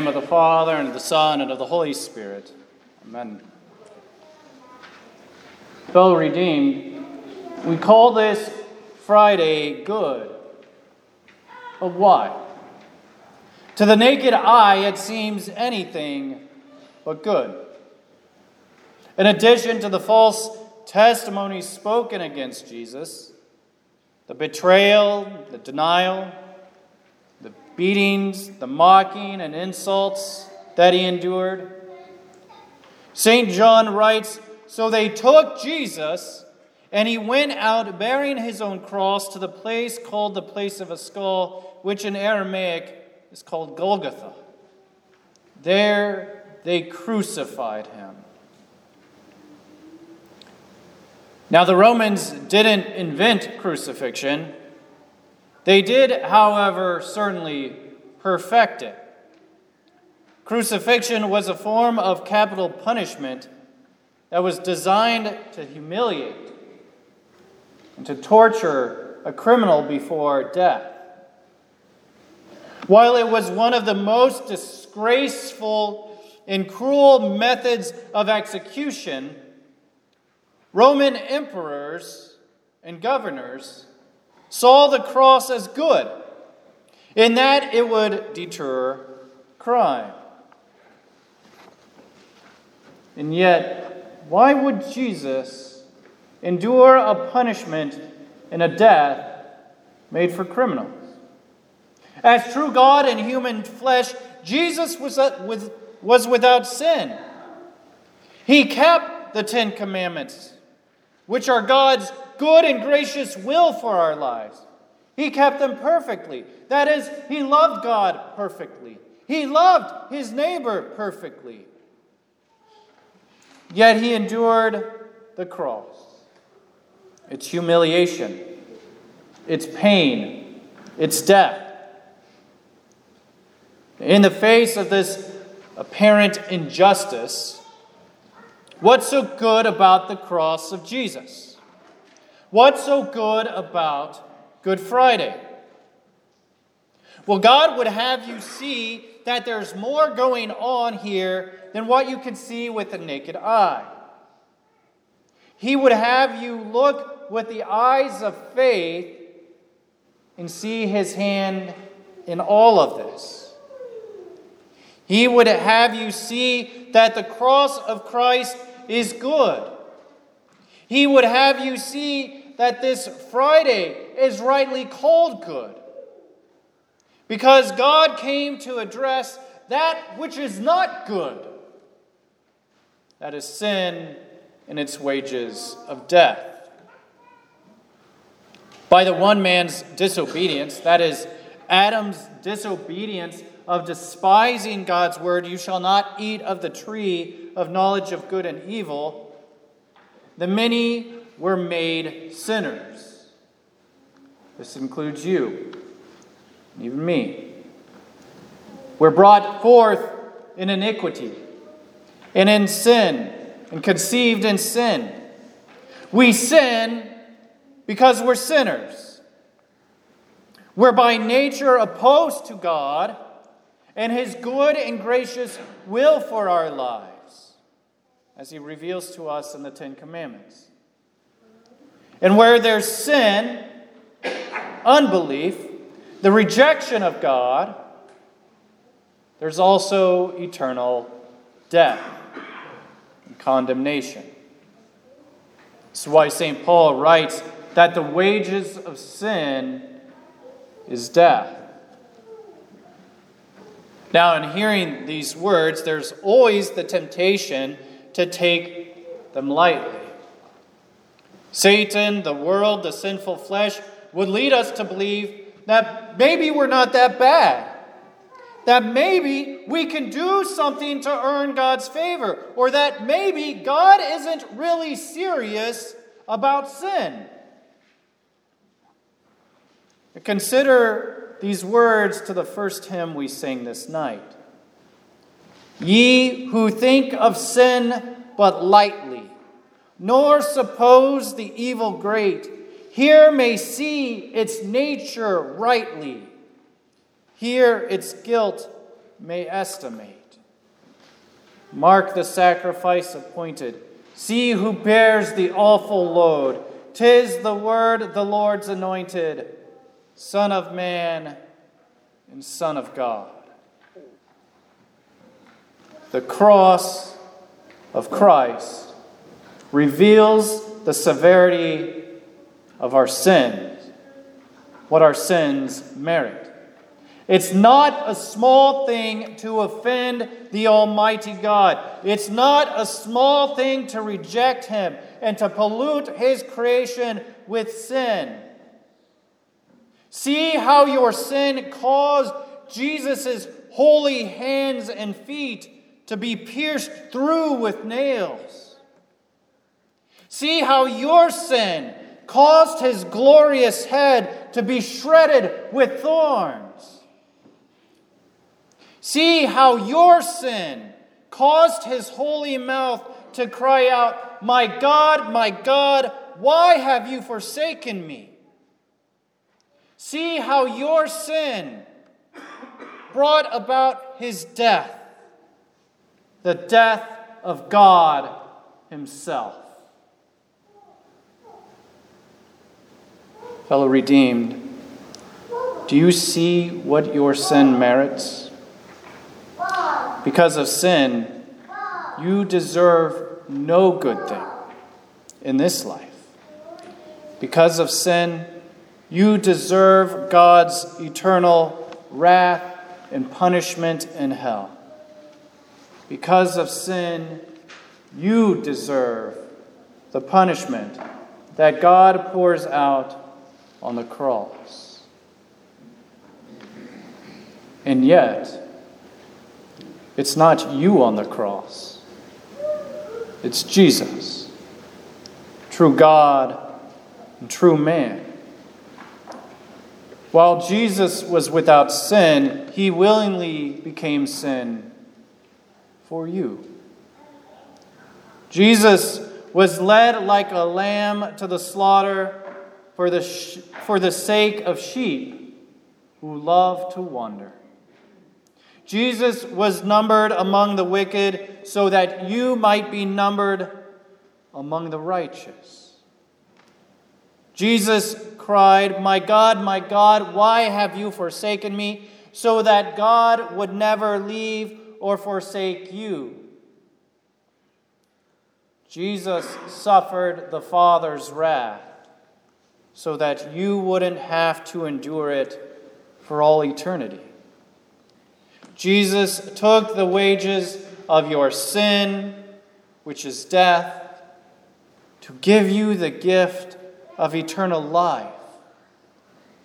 Name of the Father, and of the Son, and of the Holy Spirit. Amen. Fellow redeemed, we call this Friday good. But why? To the naked eye, it seems anything but good. In addition to the false testimonies spoken against Jesus, the betrayal, the denial, beatings, the mocking, and insults that he endured. St. John writes So they took Jesus, and he went out bearing his own cross to the place called the place of a skull, which in Aramaic is called Golgotha. There they crucified him. Now, the Romans didn't invent crucifixion. They did, however, certainly perfect it. Crucifixion was a form of capital punishment that was designed to humiliate and to torture a criminal before death. While it was one of the most disgraceful and cruel methods of execution, Roman emperors and governors saw the cross as good, in that it would deter crime. And yet, why would Jesus endure a punishment and a death made for criminals? As true God and human flesh, Jesus was, was without sin. He kept the Ten Commandments which are God's good and gracious will for our lives. He kept them perfectly. That is, he loved God perfectly. He loved his neighbor perfectly. Yet he endured the cross, its humiliation, its pain, its death. In the face of this apparent injustice, What's so good about the cross of Jesus? What's so good about Good Friday? Well, God would have you see that there's more going on here than what you can see with the naked eye. He would have you look with the eyes of faith and see his hand in all of this. He would have you see that the cross of Christ is good. He would have you see that this Friday is rightly called good. Because God came to address that which is not good. That is sin and its wages of death. By the one man's disobedience, that is, Adam's disobedience of despising God's word, you shall not eat of the tree of knowledge of good and evil, the many were made sinners. This includes you, even me. We're brought forth in iniquity and in sin and conceived in sin. We sin because we're sinners. We're by nature opposed to God and his good and gracious will for our lives, as he reveals to us in the Ten Commandments. And where there's sin, unbelief, the rejection of God, there's also eternal death and condemnation. That's why St. Paul writes that the wages of sin is death. Now, in hearing these words, there's always the temptation to take them lightly. Satan, the world, the sinful flesh would lead us to believe that maybe we're not that bad. That maybe we can do something to earn God's favor, or that maybe God isn't really serious about sin. Consider these words to the first hymn we sing this night Ye who think of sin but lightly, nor suppose the evil great, here may see its nature rightly, here its guilt may estimate. Mark the sacrifice appointed. See who bears the awful load. Tis the word the Lord's anointed, Son of man and Son of God. The cross of Christ reveals the severity of our sins, what our sins merit. It's not a small thing to offend the Almighty God. It's not a small thing to reject Him and to pollute His creation with sin. See how your sin caused Jesus' holy hands and feet to be pierced through with nails. See how your sin caused his glorious head to be shredded with thorns. See how your sin caused his holy mouth to cry out, My God, my God, why have you forsaken me? See how your sin brought about his death, the death of God himself. Fellow redeemed, do you see what your sin merits? Because of sin, you deserve no good thing in this life. Because of sin, you deserve God's eternal wrath and punishment in hell. Because of sin, you deserve the punishment that God pours out on the cross. And yet, it's not you on the cross, it's Jesus, true God and true man. While Jesus was without sin, he willingly became sin for you. Jesus was led like a lamb to the slaughter for the, sh- for the sake of sheep who love to wander. Jesus was numbered among the wicked so that you might be numbered among the righteous. Jesus cried, My God, my God, why have you forsaken me? So that God would never leave or forsake you. Jesus suffered the Father's wrath so that you wouldn't have to endure it for all eternity. Jesus took the wages of your sin, which is death, to give you the gift of eternal life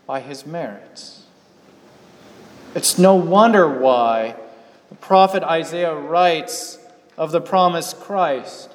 by his merits. It's no wonder why the prophet Isaiah writes of the promised Christ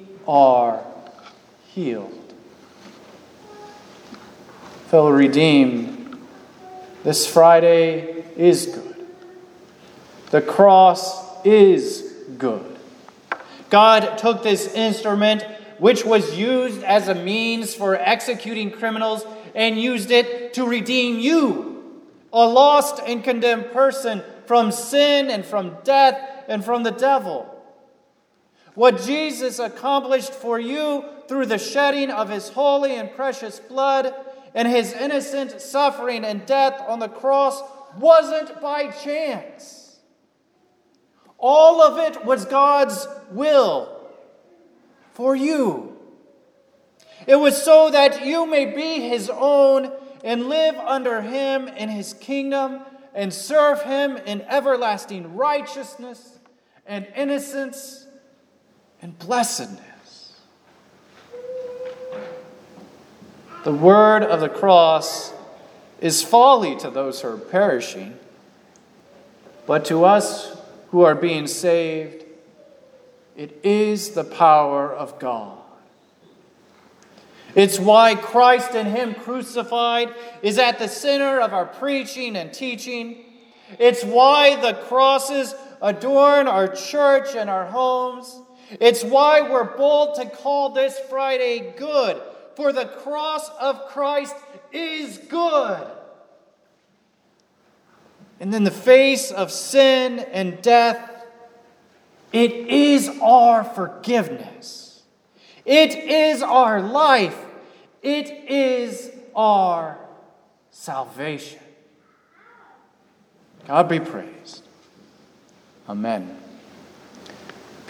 are healed. Fellow redeemed, this Friday is good. The cross is good. God took this instrument, which was used as a means for executing criminals, and used it to redeem you, a lost and condemned person, from sin and from death and from the devil. What Jesus accomplished for you through the shedding of his holy and precious blood and his innocent suffering and death on the cross wasn't by chance. All of it was God's will for you. It was so that you may be his own and live under him in his kingdom and serve him in everlasting righteousness and innocence and blessedness. The word of the cross is folly to those who are perishing, But to us who are being saved, it is the power of God. It's why Christ and Him crucified is at the center of our preaching and teaching. It's why the crosses adorn our church and our homes. It's why we're bold to call this Friday good, for the cross of Christ is good. And in the face of sin and death, it is our forgiveness. It is our life. It is our salvation. God be praised. Amen.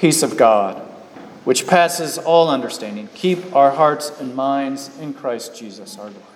Peace of God, which passes all understanding, keep our hearts and minds in Christ Jesus our Lord.